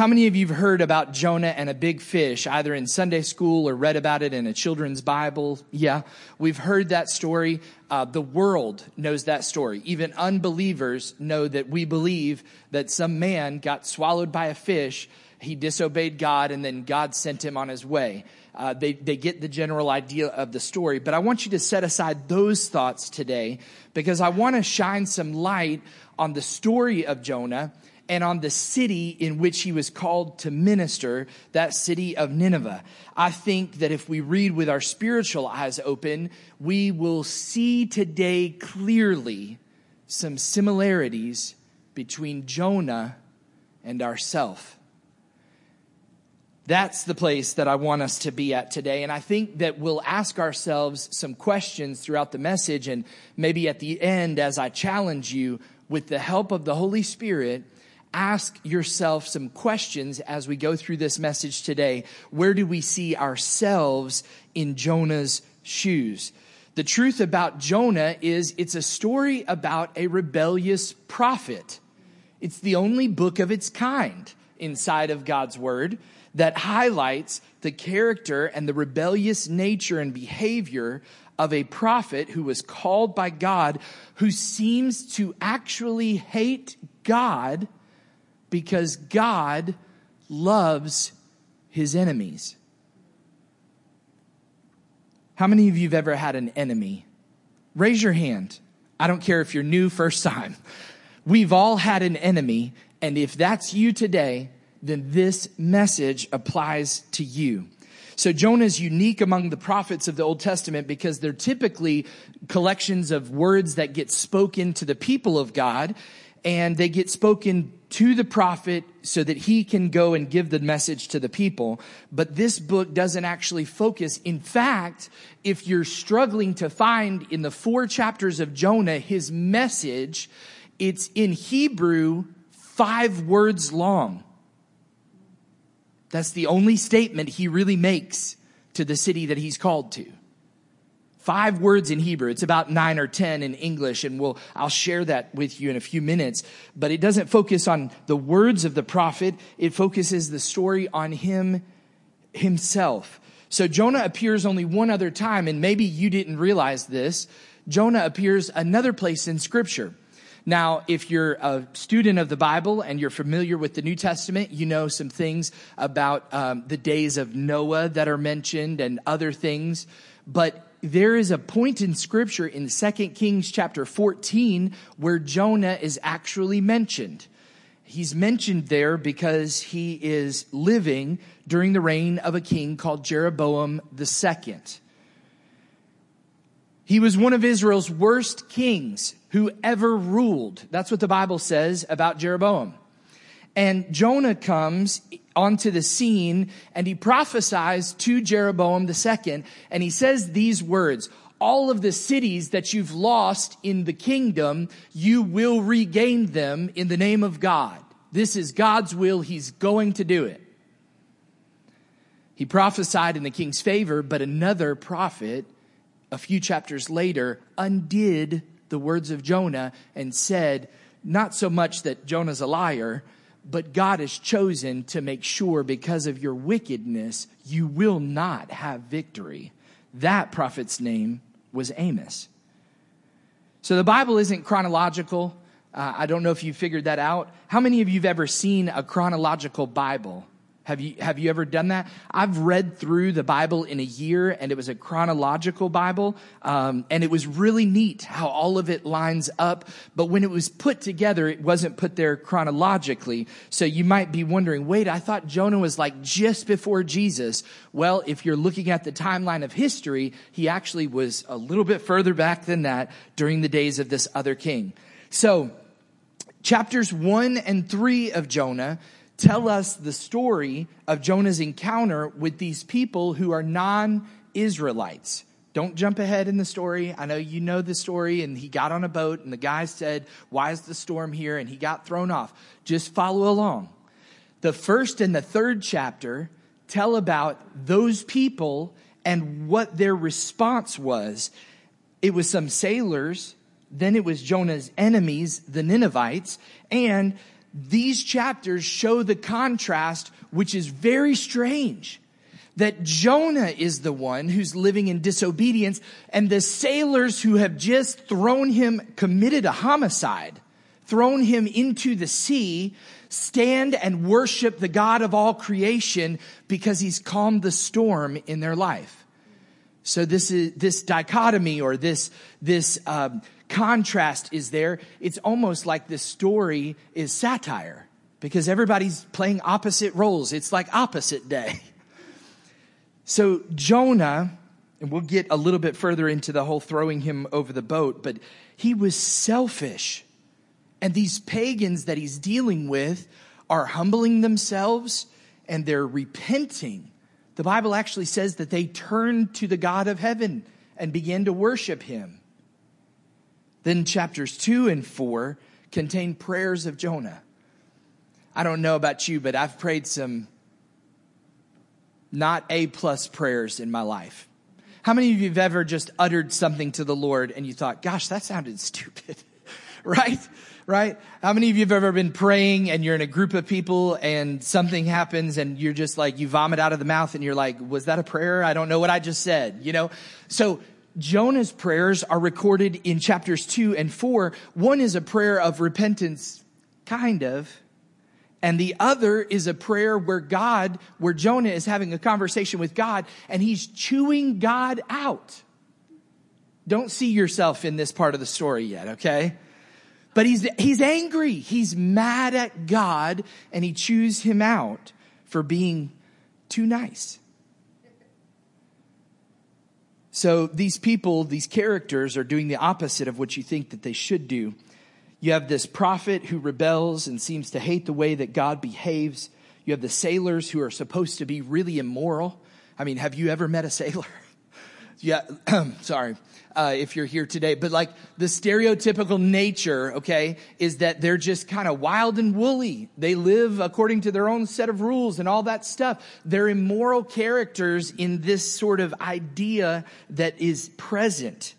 How many of you have heard about Jonah and a big fish, either in Sunday school or read about it in a children's Bible? Yeah, we've heard that story. Uh, the world knows that story. Even unbelievers know that we believe that some man got swallowed by a fish. He disobeyed God and then God sent him on his way. Uh, they, they get the general idea of the story. But I want you to set aside those thoughts today because I want to shine some light on the story of Jonah and on the city in which he was called to minister, that city of Nineveh. I think that if we read with our spiritual eyes open, we will see today clearly some similarities between Jonah and ourself. That's the place that I want us to be at today. And I think that we'll ask ourselves some questions throughout the message. And maybe at the end, as I challenge you, with the help of the Holy Spirit, ask yourself some questions as we go through this message today. Where do we see ourselves in Jonah's shoes? The truth about Jonah is it's a story about a rebellious prophet. It's the only book of its kind inside of God's word that highlights the character and the rebellious nature and behavior of a prophet who was called by God, who seems to actually hate God because God loves his enemies. How many of you have ever had an enemy? Raise your hand. I don't care if you're new, first time. We've all had an enemy, and if that's you today, then this message applies to you. So Jonah is unique among the prophets of the Old Testament because they're typically collections of words that get spoken to the people of God and they get spoken to the prophet so that he can go and give the message to the people. But this book doesn't actually focus. In fact, if you're struggling to find in the four chapters of Jonah his message, it's in Hebrew five words long. That's the only statement he really makes to the city that he's called to five words in Hebrew. It's about nine or 10 in English, and we'll, I'll share that with you in a few minutes. But it doesn't focus on the words of the prophet. It focuses the story on him himself. So Jonah appears only one other time, and maybe you didn't realize this. Jonah appears another place in scripture. Now, if you're a student of the Bible and you're familiar with the New Testament, you know some things about um, the days of Noah that are mentioned and other things. But there is a point in scripture in 2 Kings chapter 14 where Jonah is actually mentioned. He's mentioned there because he is living during the reign of a king called Jeroboam II. He was one of Israel's worst kings who ever ruled. That's what the Bible says about Jeroboam. And Jonah comes onto the scene and he prophesies to Jeroboam II and he says these words, all of the cities that you've lost in the kingdom, you will regain them in the name of God. This is God's will. He's going to do it. He prophesied in the king's favor, but another prophet a few chapters later undid the words of Jonah and said, not so much that Jonah's a liar, but God has chosen to make sure because of your wickedness, you will not have victory. That prophet's name was Amos. So the Bible isn't chronological. Uh, I don't know if you figured that out. How many of you have ever seen a chronological Bible? Have you, have you ever done that? I've read through the Bible in a year and it was a chronological Bible. Um, and it was really neat how all of it lines up. But when it was put together, it wasn't put there chronologically. So you might be wondering, wait, I thought Jonah was like just before Jesus. Well, if you're looking at the timeline of history, he actually was a little bit further back than that during the days of this other king. So chapters one and three of Jonah tell us the story of Jonah's encounter with these people who are non Israelites. Don't jump ahead in the story. I know you know the story, and he got on a boat, and the guy said, Why is the storm here? And he got thrown off. Just follow along. The first and the third chapter tell about those people and what their response was. It was some sailors, then it was Jonah's enemies, the Ninevites, and these chapters show the contrast, which is very strange. That Jonah is the one who's living in disobedience and the sailors who have just thrown him, committed a homicide, thrown him into the sea, stand and worship the God of all creation because he's calmed the storm in their life. So this is, this dichotomy or this, this, um, contrast is there. It's almost like this story is satire because everybody's playing opposite roles. It's like opposite day. So Jonah, and we'll get a little bit further into the whole throwing him over the boat, but he was selfish. And these pagans that he's dealing with are humbling themselves and they're repenting. The Bible actually says that they turned to the God of heaven and began to worship him. Then chapters two and four contain prayers of Jonah. I don't know about you, but I've prayed some not A plus prayers in my life. How many of you have ever just uttered something to the Lord and you thought, gosh, that sounded stupid? right? Right? How many of you have ever been praying and you're in a group of people and something happens and you're just like, you vomit out of the mouth and you're like, was that a prayer? I don't know what I just said, you know? So Jonah's prayers are recorded in chapters two and four. One is a prayer of repentance, kind of. And the other is a prayer where God, where Jonah is having a conversation with God and he's chewing God out. Don't see yourself in this part of the story yet, okay? But he's, he's angry. He's mad at God and he chews him out for being too nice. So these people, these characters are doing the opposite of what you think that they should do. You have this prophet who rebels and seems to hate the way that God behaves. You have the sailors who are supposed to be really immoral. I mean, have you ever met a sailor? yeah, sorry uh, if you're here today, but like the stereotypical nature, okay, is that they're just kind of wild and woolly. They live according to their own set of rules and all that stuff. They're immoral characters in this sort of idea that is present,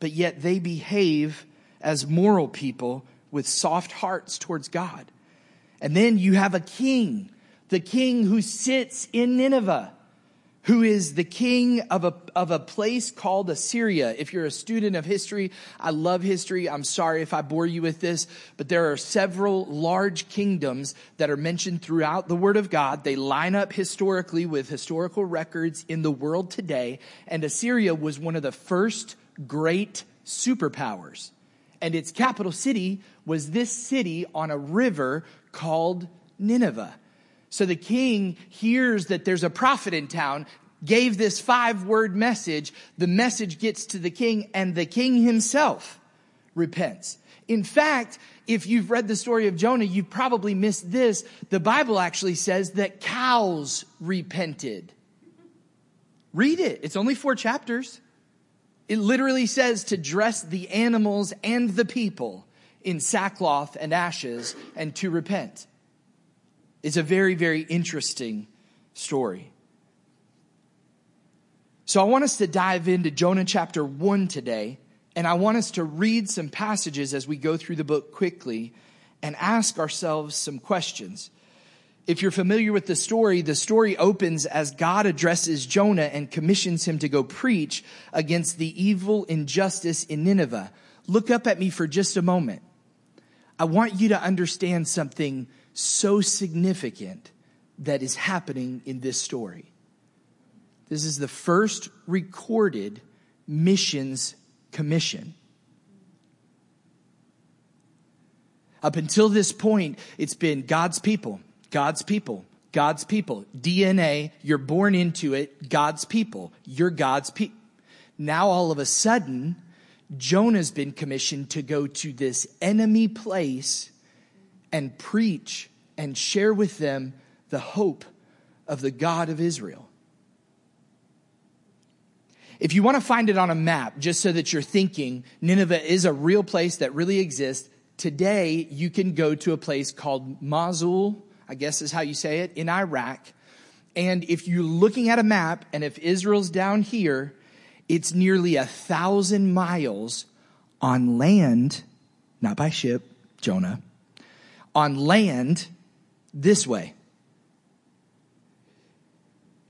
but yet they behave as moral people with soft hearts towards God. And then you have a king, the king who sits in Nineveh who is the king of a, of a place called Assyria. If you're a student of history, I love history. I'm sorry if I bore you with this, but there are several large kingdoms that are mentioned throughout the word of God. They line up historically with historical records in the world today. And Assyria was one of the first great superpowers. And its capital city was this city on a river called Nineveh. So the king hears that there's a prophet in town, gave this five word message. The message gets to the king and the king himself repents. In fact, if you've read the story of Jonah, you've probably missed this. The Bible actually says that cows repented. Read it. It's only four chapters. It literally says to dress the animals and the people in sackcloth and ashes and to repent. It's a very, very interesting story. So I want us to dive into Jonah chapter 1 today, and I want us to read some passages as we go through the book quickly and ask ourselves some questions. If you're familiar with the story, the story opens as God addresses Jonah and commissions him to go preach against the evil injustice in Nineveh. Look up at me for just a moment. I want you to understand something so significant that is happening in this story. This is the first recorded missions commission. Up until this point, it's been God's people, God's people, God's people. DNA, you're born into it, God's people. You're God's people. Now all of a sudden, Jonah's been commissioned to go to this enemy place and preach and share with them the hope of the God of Israel. If you want to find it on a map, just so that you're thinking Nineveh is a real place that really exists, today you can go to a place called Mosul, I guess is how you say it, in Iraq. And if you're looking at a map and if Israel's down here, it's nearly a thousand miles on land, not by ship, Jonah, on land this way.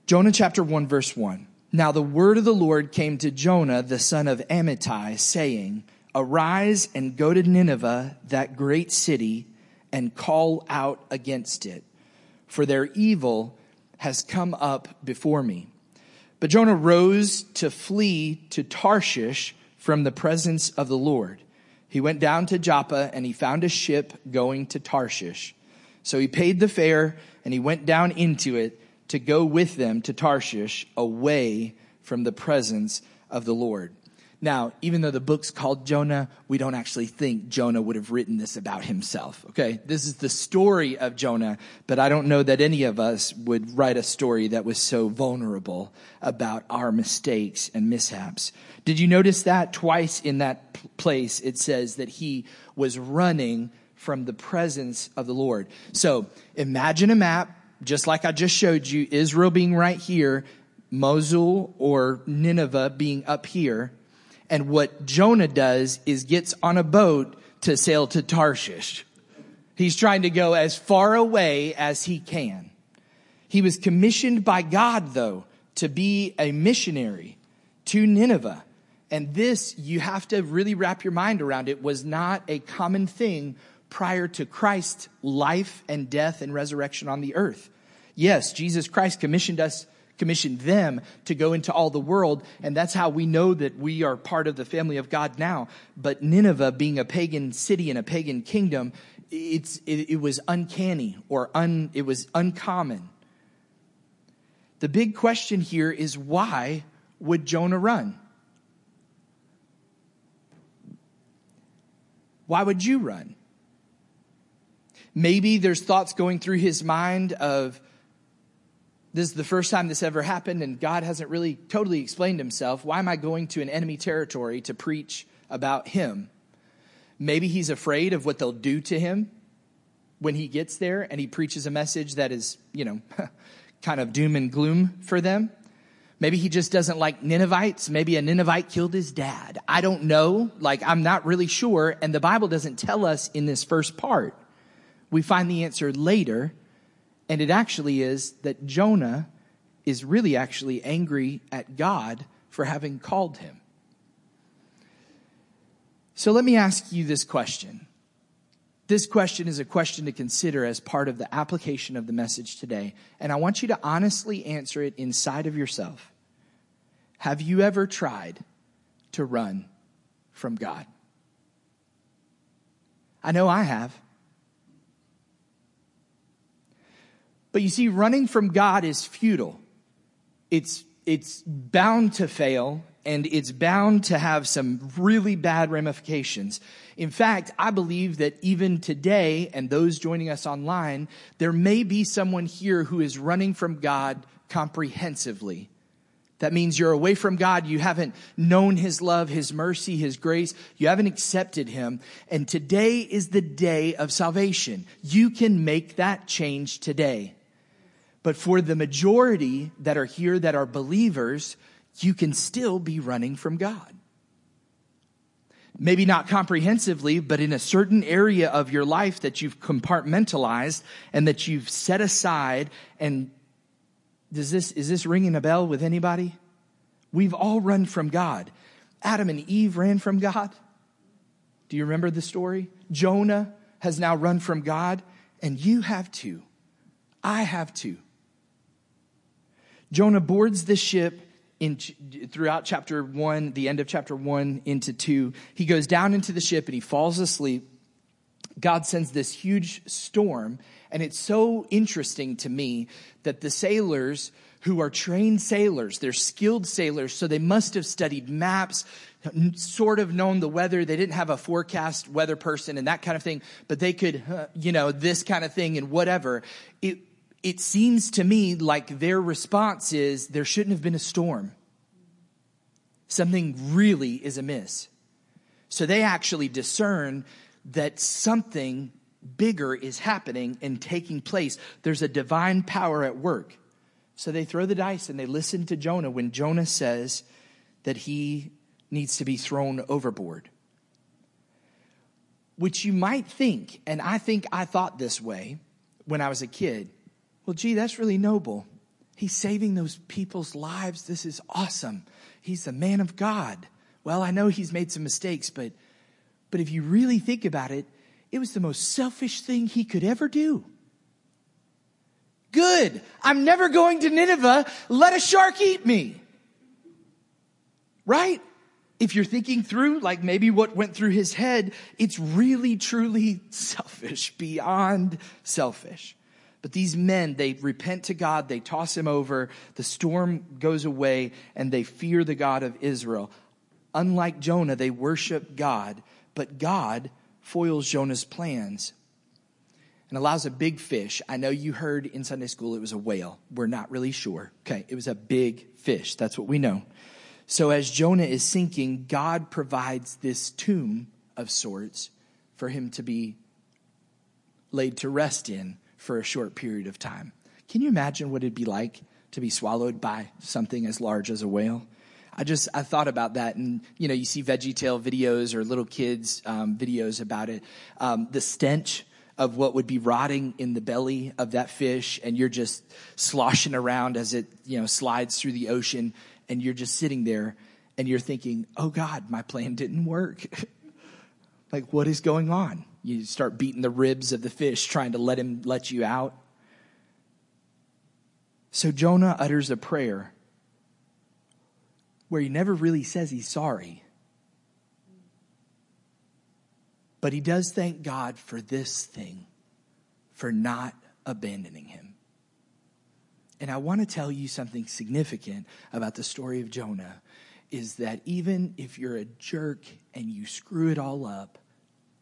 Jonah chapter 1 verse 1. Now the word of the Lord came to Jonah, the son of Amittai, saying, Arise and go to Nineveh, that great city, and call out against it, for their evil has come up before me. But Jonah rose to flee to Tarshish from the presence of the Lord. He went down to Joppa and he found a ship going to Tarshish. So he paid the fare and he went down into it to go with them to Tarshish away from the presence of the Lord. Now, even though the book's called Jonah, we don't actually think Jonah would have written this about himself. Okay. This is the story of Jonah, but I don't know that any of us would write a story that was so vulnerable about our mistakes and mishaps. Did you notice that twice in that place it says that he was running from the presence of the Lord? So imagine a map, just like I just showed you, Israel being right here, Mosul or Nineveh being up here and what Jonah does is gets on a boat to sail to Tarshish. He's trying to go as far away as he can. He was commissioned by God, though, to be a missionary to Nineveh. And this, you have to really wrap your mind around it, was not a common thing prior to Christ's life and death and resurrection on the earth. Yes, Jesus Christ commissioned us commissioned them to go into all the world. And that's how we know that we are part of the family of God now. But Nineveh being a pagan city and a pagan kingdom, it's, it, it was uncanny or un, it was uncommon. The big question here is why would Jonah run? Why would you run? Maybe there's thoughts going through his mind of, this is the first time this ever happened, and God hasn't really totally explained himself. Why am I going to an enemy territory to preach about him? Maybe he's afraid of what they'll do to him when he gets there and he preaches a message that is, you know, kind of doom and gloom for them. Maybe he just doesn't like Ninevites. Maybe a Ninevite killed his dad. I don't know. Like, I'm not really sure. And the Bible doesn't tell us in this first part. We find the answer later and it actually is that Jonah is really actually angry at God for having called him. So let me ask you this question. This question is a question to consider as part of the application of the message today. And I want you to honestly answer it inside of yourself. Have you ever tried to run from God? I know I have. But you see, running from God is futile. It's, it's bound to fail and it's bound to have some really bad ramifications. In fact, I believe that even today and those joining us online, there may be someone here who is running from God comprehensively. That means you're away from God. You haven't known His love, His mercy, His grace. You haven't accepted Him. And today is the day of salvation. You can make that change today. But for the majority that are here that are believers, you can still be running from God. Maybe not comprehensively, but in a certain area of your life that you've compartmentalized and that you've set aside. And does this, is this ringing a bell with anybody? We've all run from God. Adam and Eve ran from God. Do you remember the story? Jonah has now run from God, and you have too. I have to. Jonah boards the ship in throughout chapter 1, the end of chapter 1 into 2. He goes down into the ship and he falls asleep. God sends this huge storm, and it's so interesting to me that the sailors who are trained sailors, they're skilled sailors, so they must have studied maps, sort of known the weather. They didn't have a forecast weather person and that kind of thing, but they could, you know, this kind of thing and whatever. It, it seems to me like their response is there shouldn't have been a storm. Something really is amiss. So they actually discern that something bigger is happening and taking place. There's a divine power at work. So they throw the dice and they listen to Jonah when Jonah says that he needs to be thrown overboard. which you might think, and I think I thought this way when I was a kid. Well, gee, that's really noble. He's saving those people's lives. This is awesome. He's a man of God. Well, I know he's made some mistakes, but, but if you really think about it, it was the most selfish thing he could ever do. Good. I'm never going to Nineveh. Let a shark eat me. Right? if you're thinking through, like maybe what went through his head, it's really, truly selfish, beyond selfish. But these men, they repent to God, they toss him over, the storm goes away, and they fear the God of Israel. Unlike Jonah, they worship God, but God foils Jonah's plans and allows a big fish. I know you heard in Sunday school it was a whale. We're not really sure. Okay, it was a big fish. That's what we know. So as Jonah is sinking, God provides this tomb of sorts for him to be laid to rest in for a short period of time. Can you imagine what it'd be like to be swallowed by something as large as a whale? I just I thought about that, and you know, you see Veggie VeggieTale videos or little kids um, videos about it. Um, the stench of what would be rotting in the belly of that fish, and you're just sloshing around as it you know slides through the ocean and you're just sitting there and you're thinking, oh God, my plan didn't work. like, what is going on? You start beating the ribs of the fish, trying to let him let you out. So Jonah utters a prayer where he never really says he's sorry. But he does thank God for this thing, for not abandoning him. And I want to tell you something significant about the story of Jonah is that even if you're a jerk and you screw it all up,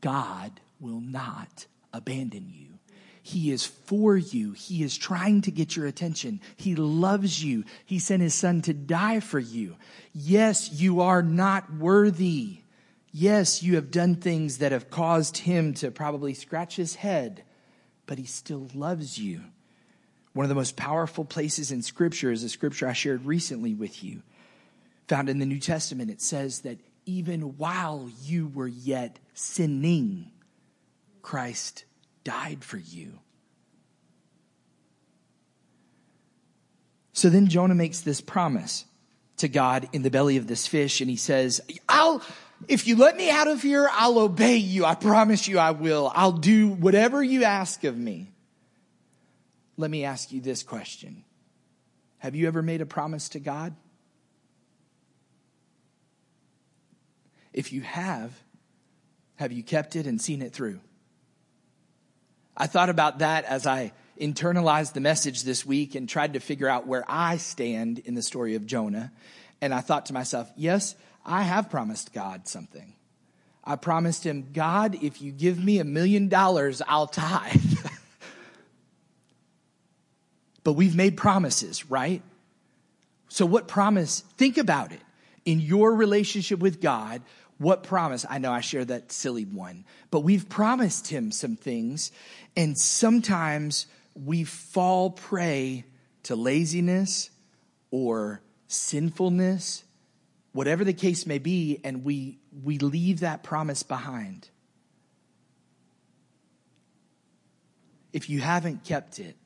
God will not abandon you. He is for you. He is trying to get your attention. He loves you. He sent his son to die for you. Yes, you are not worthy. Yes, you have done things that have caused him to probably scratch his head, but he still loves you. One of the most powerful places in Scripture is a scripture I shared recently with you. Found in the New Testament, it says that even while you were yet sinning, Christ died for you. So then Jonah makes this promise to God in the belly of this fish, and he says, I'll, if you let me out of here, I'll obey you. I promise you I will. I'll do whatever you ask of me. Let me ask you this question Have you ever made a promise to God? If you have, have you kept it and seen it through? I thought about that as I internalized the message this week and tried to figure out where I stand in the story of Jonah. And I thought to myself, yes, I have promised God something. I promised him, God, if you give me a million dollars, I'll tithe. but we've made promises, right? So, what promise? Think about it. In your relationship with God, what promise? I know I share that silly one, but we've promised Him some things, and sometimes we fall prey to laziness or sinfulness, whatever the case may be, and we, we leave that promise behind. If you haven't kept it,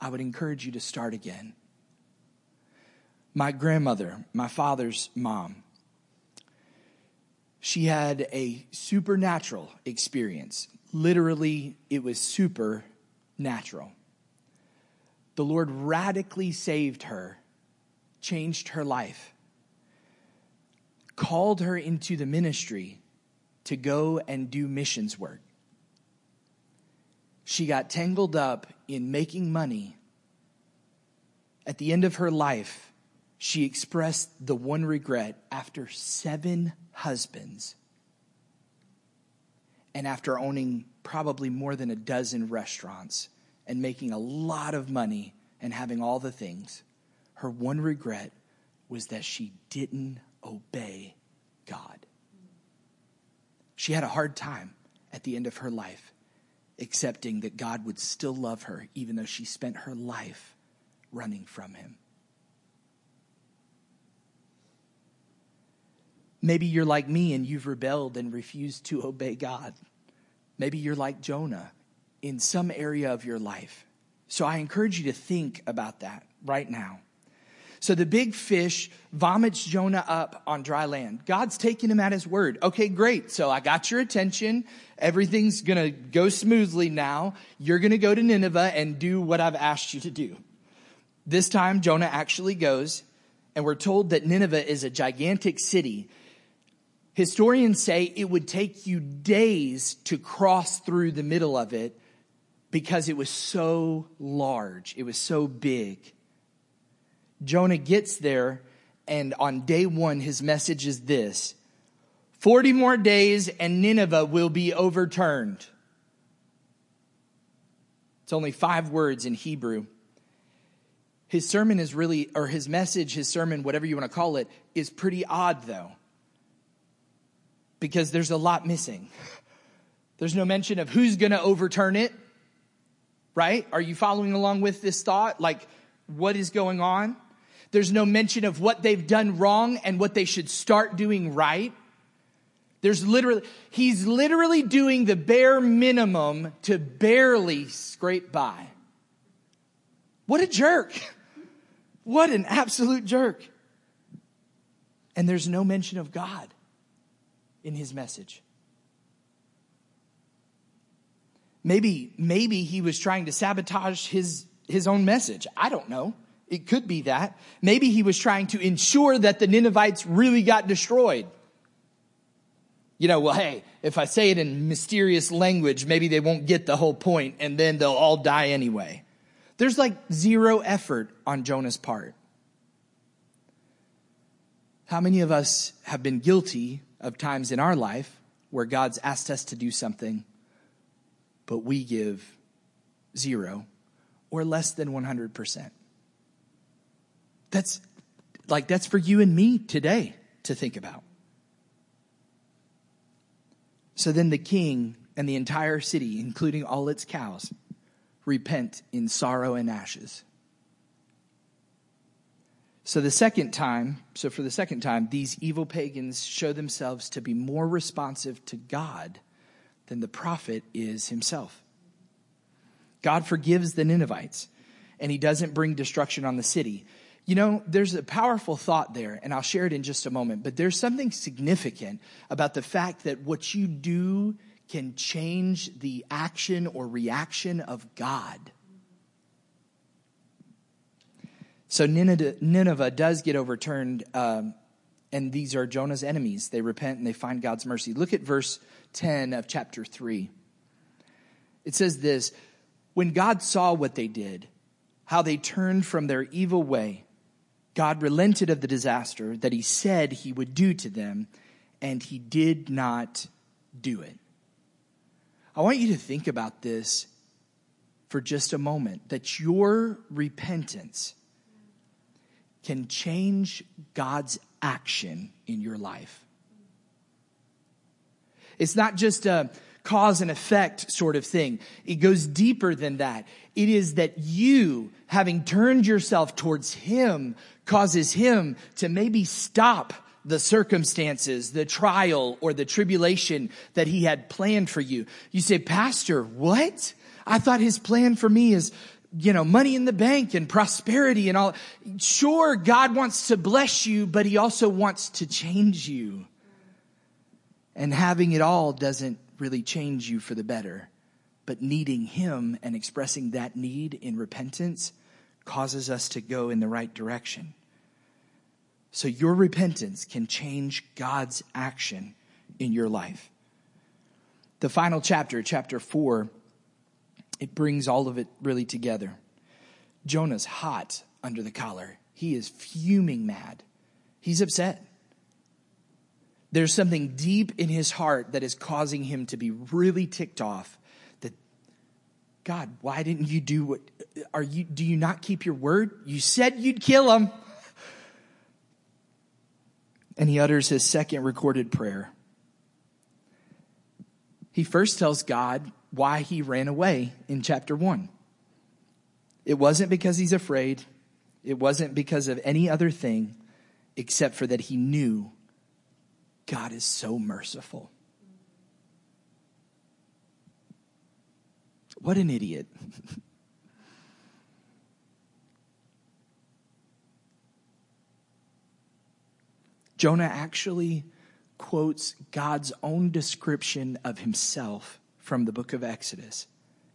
I would encourage you to start again. My grandmother, my father's mom, she had a supernatural experience. Literally, it was supernatural. The Lord radically saved her, changed her life, called her into the ministry to go and do missions work she got tangled up in making money. At the end of her life, she expressed the one regret after seven husbands and after owning probably more than a dozen restaurants and making a lot of money and having all the things, her one regret was that she didn't obey God. She had a hard time at the end of her life accepting that God would still love her, even though she spent her life running from him. Maybe you're like me and you've rebelled and refused to obey God. Maybe you're like Jonah in some area of your life. So I encourage you to think about that right now. So the big fish vomits Jonah up on dry land. God's taking him at his word. Okay, great. So I got your attention. Everything's going to go smoothly now. You're going to go to Nineveh and do what I've asked you to do. This time, Jonah actually goes, and we're told that Nineveh is a gigantic city. Historians say it would take you days to cross through the middle of it because it was so large, it was so big. Jonah gets there, and on day one, his message is this 40 more days, and Nineveh will be overturned. It's only five words in Hebrew. His sermon is really, or his message, his sermon, whatever you want to call it, is pretty odd though. Because there's a lot missing. There's no mention of who's going to overturn it, right? Are you following along with this thought? Like, what is going on? There's no mention of what they've done wrong and what they should start doing right. There's literally, he's literally doing the bare minimum to barely scrape by. What a jerk. What an absolute jerk. And there's no mention of God in his message. Maybe, maybe he was trying to sabotage his, his own message. I don't know. It could be that. Maybe he was trying to ensure that the Ninevites really got destroyed. You know, well, hey, if I say it in mysterious language, maybe they won't get the whole point and then they'll all die anyway. There's like zero effort on Jonah's part. How many of us have been guilty of times in our life where God's asked us to do something, but we give zero or less than 100%? That's like, that's for you and me today to think about. So then the king and the entire city, including all its cows, repent in sorrow and ashes. So the second time, so for the second time, these evil pagans show themselves to be more responsive to God than the prophet is himself. God forgives the Ninevites and he doesn't bring destruction on the city. You know, there's a powerful thought there, and I'll share it in just a moment, but there's something significant about the fact that what you do can change the action or reaction of God. So Nineveh, does get overturned, um, and these are Jonah's enemies. They repent and they find God's mercy. Look at verse 10 of chapter 3. It says this When God saw what they did, how they turned from their evil way, God relented of the disaster that he said he would do to them, and he did not do it. I want you to think about this for just a moment that your repentance can change God's action in your life. It's not just a cause and effect sort of thing. It goes deeper than that. It is that you, having turned yourself towards Him, causes Him to maybe stop the circumstances, the trial, or the tribulation that he had planned for you. You say, Pastor, what? I thought his plan for me is, you know, money in the bank and prosperity and all. Sure, God wants to bless you, but he also wants to change you. And having it all doesn't really change you for the better. But needing him and expressing that need in repentance causes us to go in the right direction. So your repentance can change God's action in your life. The final chapter, chapter four, it brings all of it really together. Jonah's hot under the collar. He is fuming mad. He's upset. There's something deep in his heart that is causing him to be really ticked off that God, why didn't you do what are you do you not keep your word? You said you'd kill him and he utters his second recorded prayer. He first tells God why he ran away in chapter 1. It wasn't because he's afraid. It wasn't because of any other thing except for that he knew God is so merciful. What an idiot. Jonah actually quotes God's own description of himself from the book of Exodus,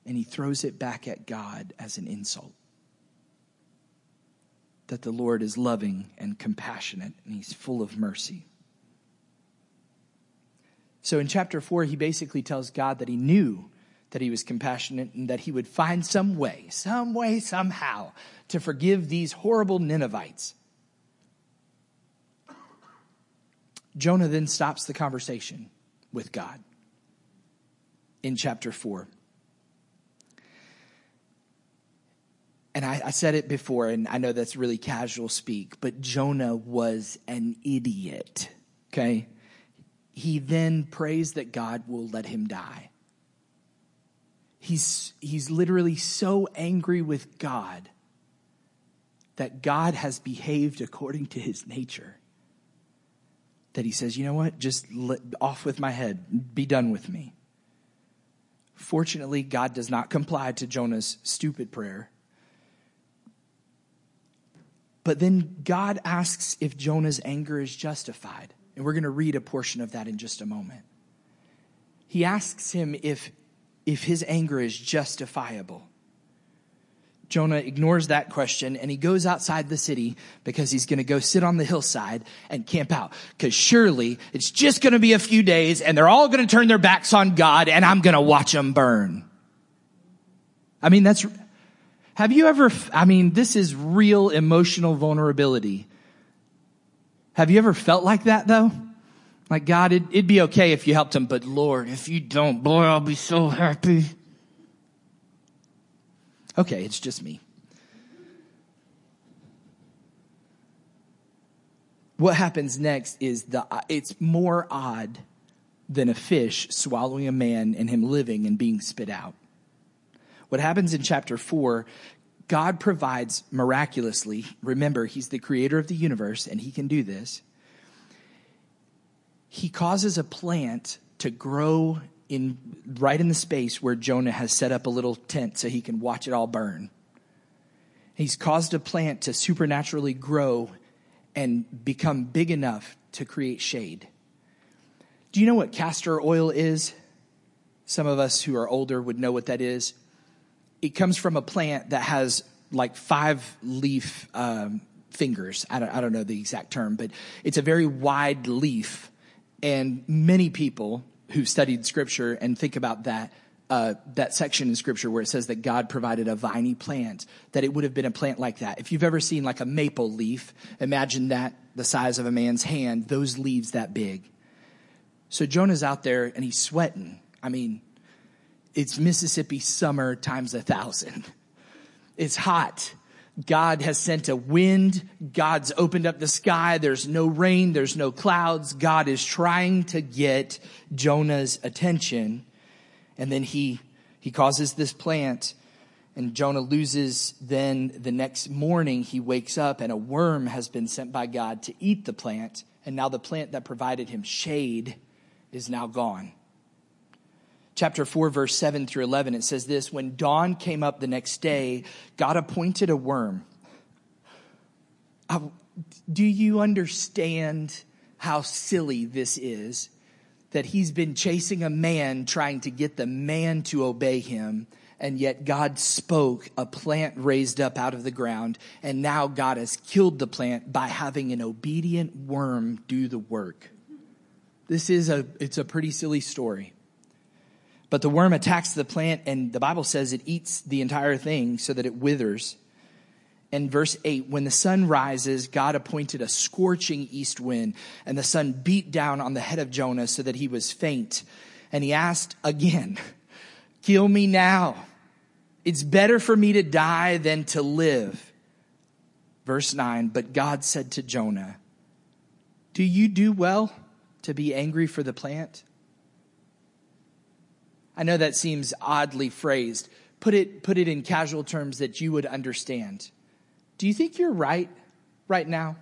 and he throws it back at God as an insult. That the Lord is loving and compassionate, and he's full of mercy. So in chapter 4, he basically tells God that he knew that he was compassionate and that he would find some way, some way, somehow, to forgive these horrible Ninevites. Jonah then stops the conversation with God in chapter 4. And I, I, said it before, and I know that's really casual speak, but Jonah was an idiot. Okay? He then prays that God will let him die. He's, he's literally so angry with God that God has behaved according to his nature that he says, you know what? Just let, off with my head. Be done with me. Fortunately, God does not comply to Jonah's stupid prayer. But then God asks if Jonah's anger is justified. And we're going to read a portion of that in just a moment. He asks him if, if his anger is justifiable. Jonah ignores that question and he goes outside the city because he's going to go sit on the hillside and camp out. Because surely it's just going to be a few days and they're all going to turn their backs on God and I'm going to watch them burn. I mean, that's, have you ever, I mean, this is real emotional vulnerability. Have you ever felt like that though? Like God, it, it'd be okay if you helped him, but Lord, if you don't, boy, I'll be so happy. Okay, it's just me. What happens next is the uh, it's more odd than a fish swallowing a man and him living and being spit out. What happens in chapter 4, God provides miraculously. Remember, he's the creator of the universe and he can do this. He causes a plant to grow in right in the space where Jonah has set up a little tent so he can watch it all burn. He's caused a plant to supernaturally grow and become big enough to create shade. Do you know what castor oil is? Some of us who are older would know what that is. It comes from a plant that has like five leaf um, fingers. I don't, I don't know the exact term, but it's a very wide leaf. And many people who studied scripture and think about that uh, that section in scripture where it says that God provided a viney plant, that it would have been a plant like that. If you've ever seen like a maple leaf, imagine that the size of a man's hand, those leaves that big. So Jonah's out there and he's sweating. I mean, it's Mississippi summer times a thousand. It's hot. God has sent a wind. God's opened up the sky. There's no rain. There's no clouds. God is trying to get Jonah's attention. And then he, he causes this plant and Jonah loses. Then the next morning he wakes up and a worm has been sent by God to eat the plant. And now the plant that provided him shade is now gone chapter 4, verse 7 through 11, it says this When dawn came up the next day, God appointed a worm. do you understand how silly this is? That he's been chasing a man trying to get the man to obey him. And yet God spoke, a plant raised up out of the ground, and now God has killed the plant by having an obedient worm do the work. This is a, it's a pretty silly story. But the worm attacks the plant, and the Bible says it eats the entire thing so that it withers. And verse 8, when the sun rises, God appointed a scorching east wind, and the sun beat down on the head of Jonah so that he was faint. And he asked again, Kill me now. It's better for me to die than to live. Verse 9, but God said to Jonah, Do you do well to be angry for the plant? I know that seems oddly phrased. Put it, put it in casual terms that you would understand. Do you think you're right right now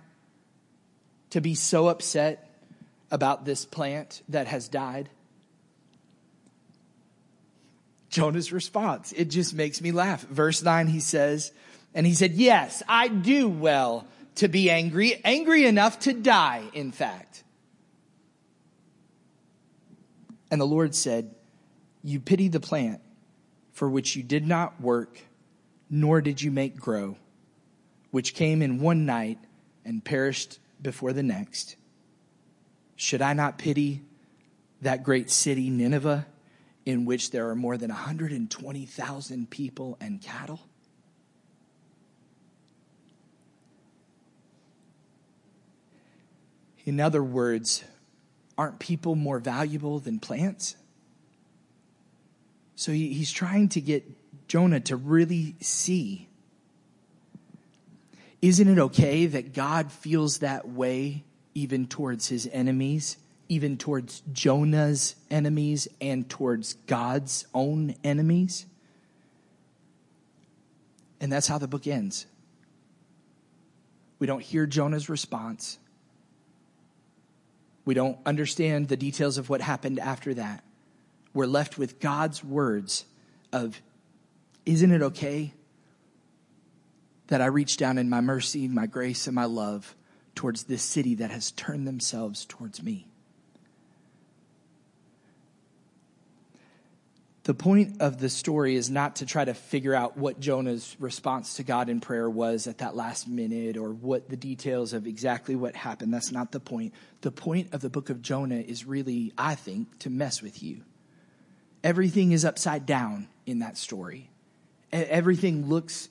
to be so upset about this plant that has died? Jonah's response, it just makes me laugh. Verse 9, he says, and he said, Yes, I do well to be angry, angry enough to die, in fact. And the Lord said, You pity the plant for which you did not work, nor did you make grow, which came in one night and perished before the next. Should I not pity that great city, Nineveh, in which there are more than 120,000 people and cattle? In other words, aren't people more valuable than plants? So he, he's trying to get Jonah to really see. Isn't it okay that God feels that way even towards his enemies, even towards Jonah's enemies, and towards God's own enemies? And that's how the book ends. We don't hear Jonah's response. We don't understand the details of what happened after that. We're left with God's words of, Isn't it okay that I reach down in my mercy, my grace, and my love towards this city that has turned themselves towards me? The point of the story is not to try to figure out what Jonah's response to God in prayer was at that last minute or what the details of exactly what happened. That's not the point. The point of the book of Jonah is really, I think, to mess with you. Everything is upside down in that story. Everything looks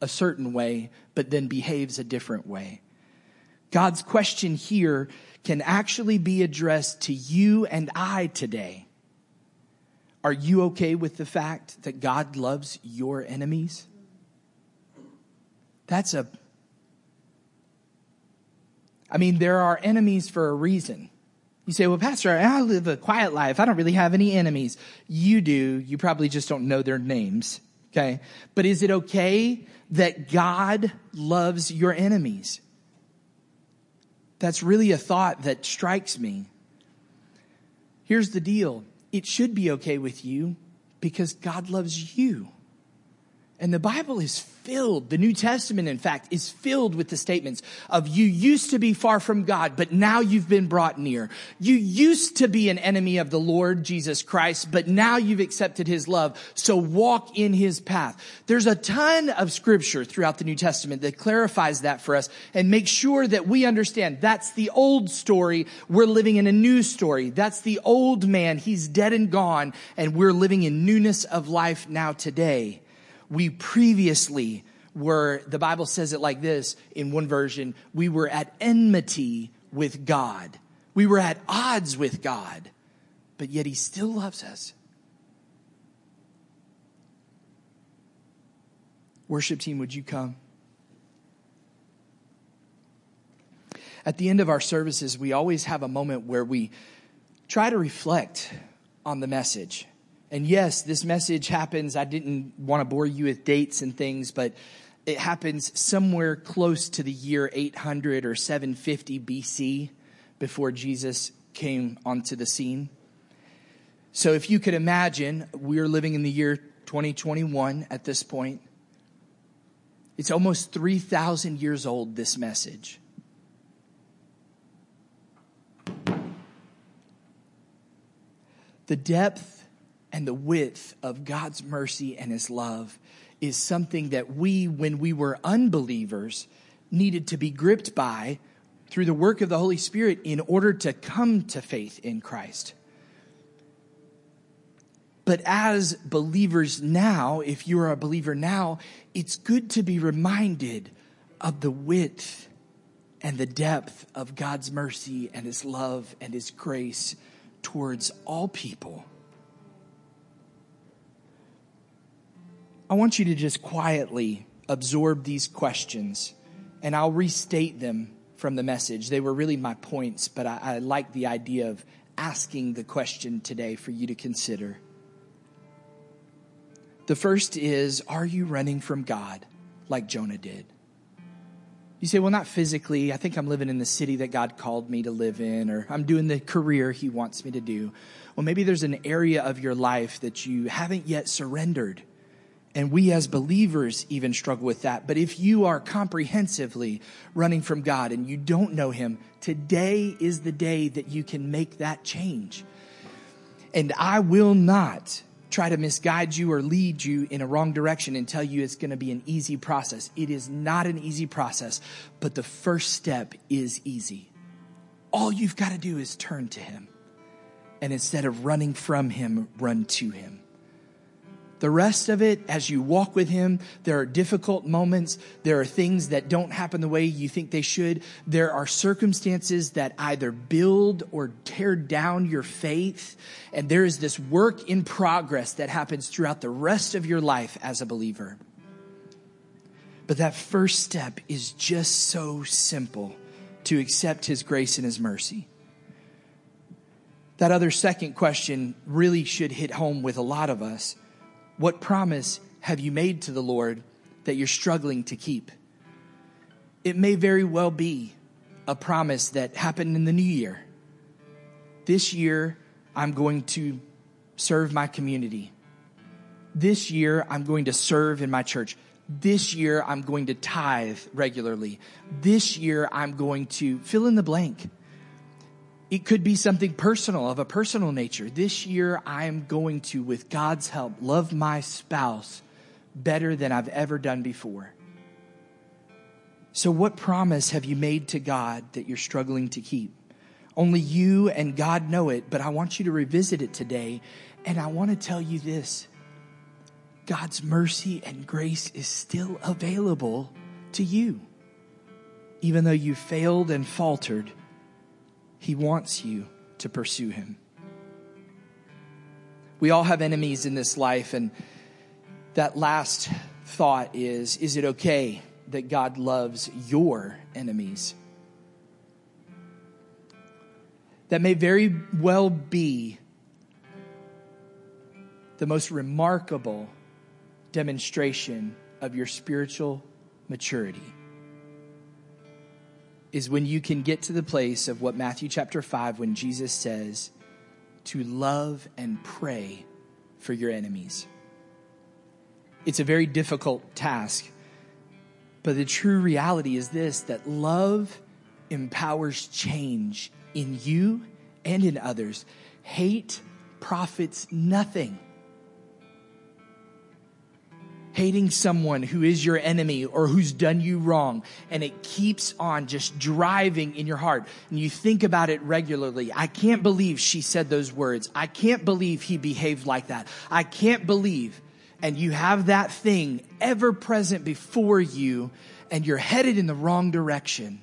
a certain way, but then behaves a different way. God's question here can actually be addressed to you and I today. Are you okay with the fact that God loves your enemies? That's a. I mean, there are enemies for a reason. You say, well, Pastor, I live a quiet life. I don't really have any enemies. You do. You probably just don't know their names. Okay. But is it okay that God loves your enemies? That's really a thought that strikes me. Here's the deal it should be okay with you because God loves you. And the Bible is filled, the New Testament, in fact, is filled with the statements of you used to be far from God, but now you've been brought near. You used to be an enemy of the Lord Jesus Christ, but now you've accepted his love. So walk in his path. There's a ton of scripture throughout the New Testament that clarifies that for us and makes sure that we understand that's the old story. We're living in a new story. That's the old man. He's dead and gone, and we're living in newness of life now today we previously were, the Bible says it like this in one version, we were at enmity with God. We were at odds with God, but yet He still loves us. Worship team, would you come? At the end of our services, we always have a moment where we try to reflect on the message. And yes, this message happens. I didn't want to bore you with dates and things, but it happens somewhere close to the year 800 or 750 BC before Jesus came onto the scene. So if you could imagine, we're living in the year 2021 at this point. It's almost 3,000 years old, this message. The depth and the width of God's mercy and his love is something that we, when we were unbelievers, needed to be gripped by through the work of the Holy Spirit in order to come to faith in Christ. But as believers now, if you are a believer now, it's good to be reminded of the width and the depth of God's mercy and His love and His grace towards all people. I want you to just quietly absorb these questions and I'll restate them from the message. They were really my points, but I, I like the idea of asking the question today for you to consider. The first is Are you running from God like Jonah did? You You say, well, not physically. I think I'm living in the city that God called me to live in, or I'm doing the career He wants me to do. Well, maybe there's an area of your life that you haven't yet surrendered. And we as believers even struggle with that. But if you are comprehensively running from God and you don't know Him, today is the day that you can make that change. And I will not try to misguide you or lead you in a wrong direction and tell you it's going to be an easy process. It is not an easy process, but the first step is easy. All you've got to do is turn to Him. And instead of running from Him, run to Him. The rest of it, as you walk with Him, there are difficult moments. There are things that don't happen the way you think they should. There are circumstances that either build or tear down your faith. And there is this work in progress that happens throughout the rest of your life as a believer. But that first step is just so simple to accept His grace and His mercy. That other second question really should hit home with a lot of us what promise have you made to the Lord that you're struggling to keep? It may very well be a promise that happened in the new year. This year, I'm going to serve my community. This year, I'm going to serve in my church. This year, I'm going to tithe regularly. This year, I'm going to fill in the blank. It could be something personal, of a personal nature. This year, I am going to, with God's help, love my spouse better than I've ever done before. So, what promise have you made to God that you're struggling to keep? Only you and God know it, but I want you to revisit it today. And I want to tell you this God's mercy and grace is still available to you. Even though you failed and faltered, he wants you to pursue him. We all have enemies in this life, and that last thought is Is it okay that God loves your enemies? That may very well be the most remarkable demonstration of your spiritual maturity is when you can get to the place of what Matthew chapter 5, when Jesus says, to love and pray for your enemies. It's a very difficult task, but the true reality is this that love empowers change in you and in others. Hate profits nothing hating someone who is your enemy or who's done you wrong, and it keeps on just driving in your heart, and you think about it regularly. I can't believe she said those words. I can't believe he behaved like that. I can't believe. And you have that thing ever present before you, and you're headed in the wrong direction.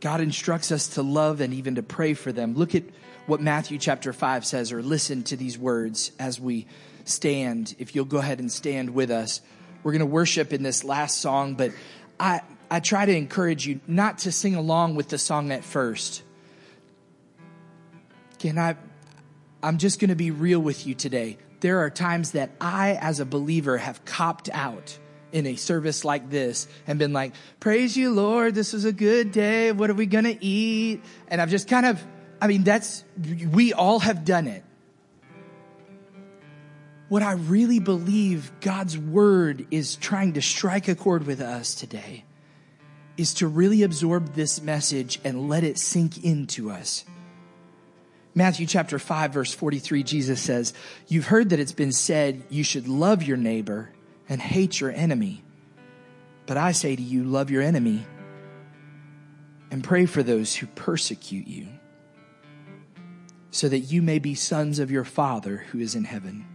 God instructs us to love and even to pray for them. Look at what Matthew chapter 5 says, or listen to these words as we stand, if you'll go ahead and stand with us. We're going to worship in this last song, but I, I try to encourage you not to sing along with the song at first. Can I? I'm just going to be real with you today. There are times that I, as a believer, have copped out in a service like this and been like, Praise you, Lord. This was a good day. What are we going to eat? And I've just kind of, I mean, that's, we all have done it what I really believe God's word is trying to strike a chord with us today is to really absorb this message and let it sink into us. Matthew chapter 5 verse 43, Jesus says, You've heard that it's been said you should love your neighbor and hate your enemy. But I say to you, love your enemy and pray for those who persecute you so that you may be sons of your Father who is in heaven.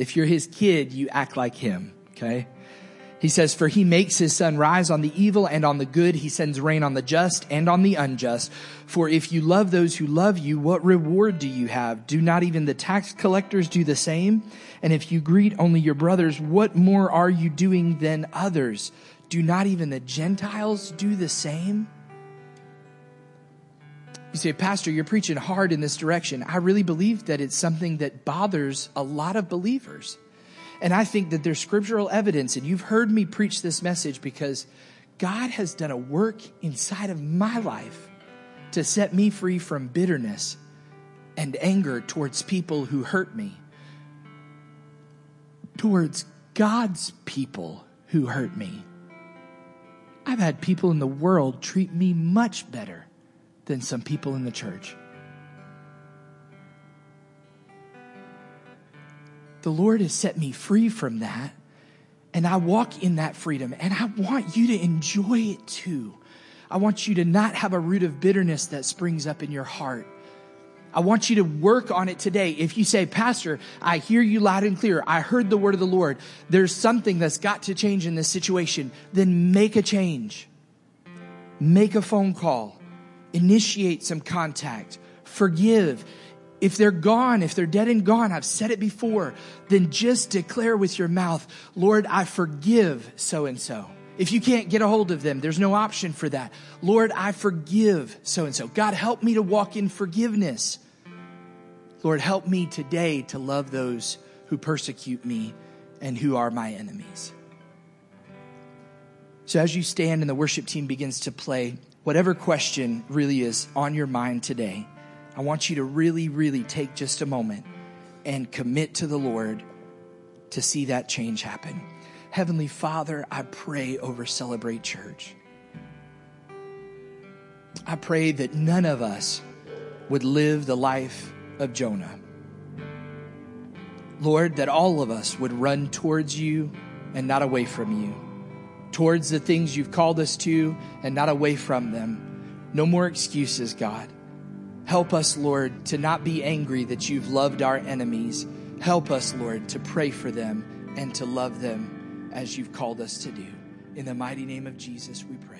If you're his kid, you act like him, okay? He says, For he makes his sun rise on the evil and on the good. He sends rain on the just and on the unjust. For if you love those who love you, what reward do you have? Do not even the tax collectors do the same? And if you greet only your brothers, what more are you doing than others? Do not even the Gentiles do the same? You say, Pastor, you're preaching hard in this direction. I really believe that it's something that bothers a lot of believers. And I think that there's scriptural evidence, and you've heard me preach this message because God has done a work inside of my life to set me free from bitterness and anger towards people who hurt me, towards God's people who hurt me. I've had people in the world treat me much better than some people in the church. The Lord has set me free from that, and I walk in that freedom, and I want you to enjoy it too. I want you to not have a root of bitterness that springs up in your heart. I want you to work on it today. If you say, Pastor, I hear you loud and clear. I heard the word of the Lord. There's something that's got to change in this situation. Then make a change. Make a phone call. Initiate some contact. Forgive. If they're gone, if they're dead and gone, I've said it before, then just declare with your mouth, Lord, I forgive so and so. If you can't get a hold of them, there's no option for that. Lord, I forgive so and so. God, help me to walk in forgiveness. Lord, help me today to love those who persecute me and who are my enemies. So, as you stand and the worship team begins to play, whatever question really is on your mind today, I want you to really, really take just a moment and commit to the Lord to see that change happen. Heavenly Father, I pray over Celebrate Church. I pray that none of us would live the life of Jonah. Lord, that all of us would run towards you and not away from you, towards the things you've called us to and not away from them. No more excuses, God. Help us, Lord, to not be angry that you've loved our enemies. Help us, Lord, to pray for them and to love them as you've called us to do. In the mighty name of Jesus, we pray.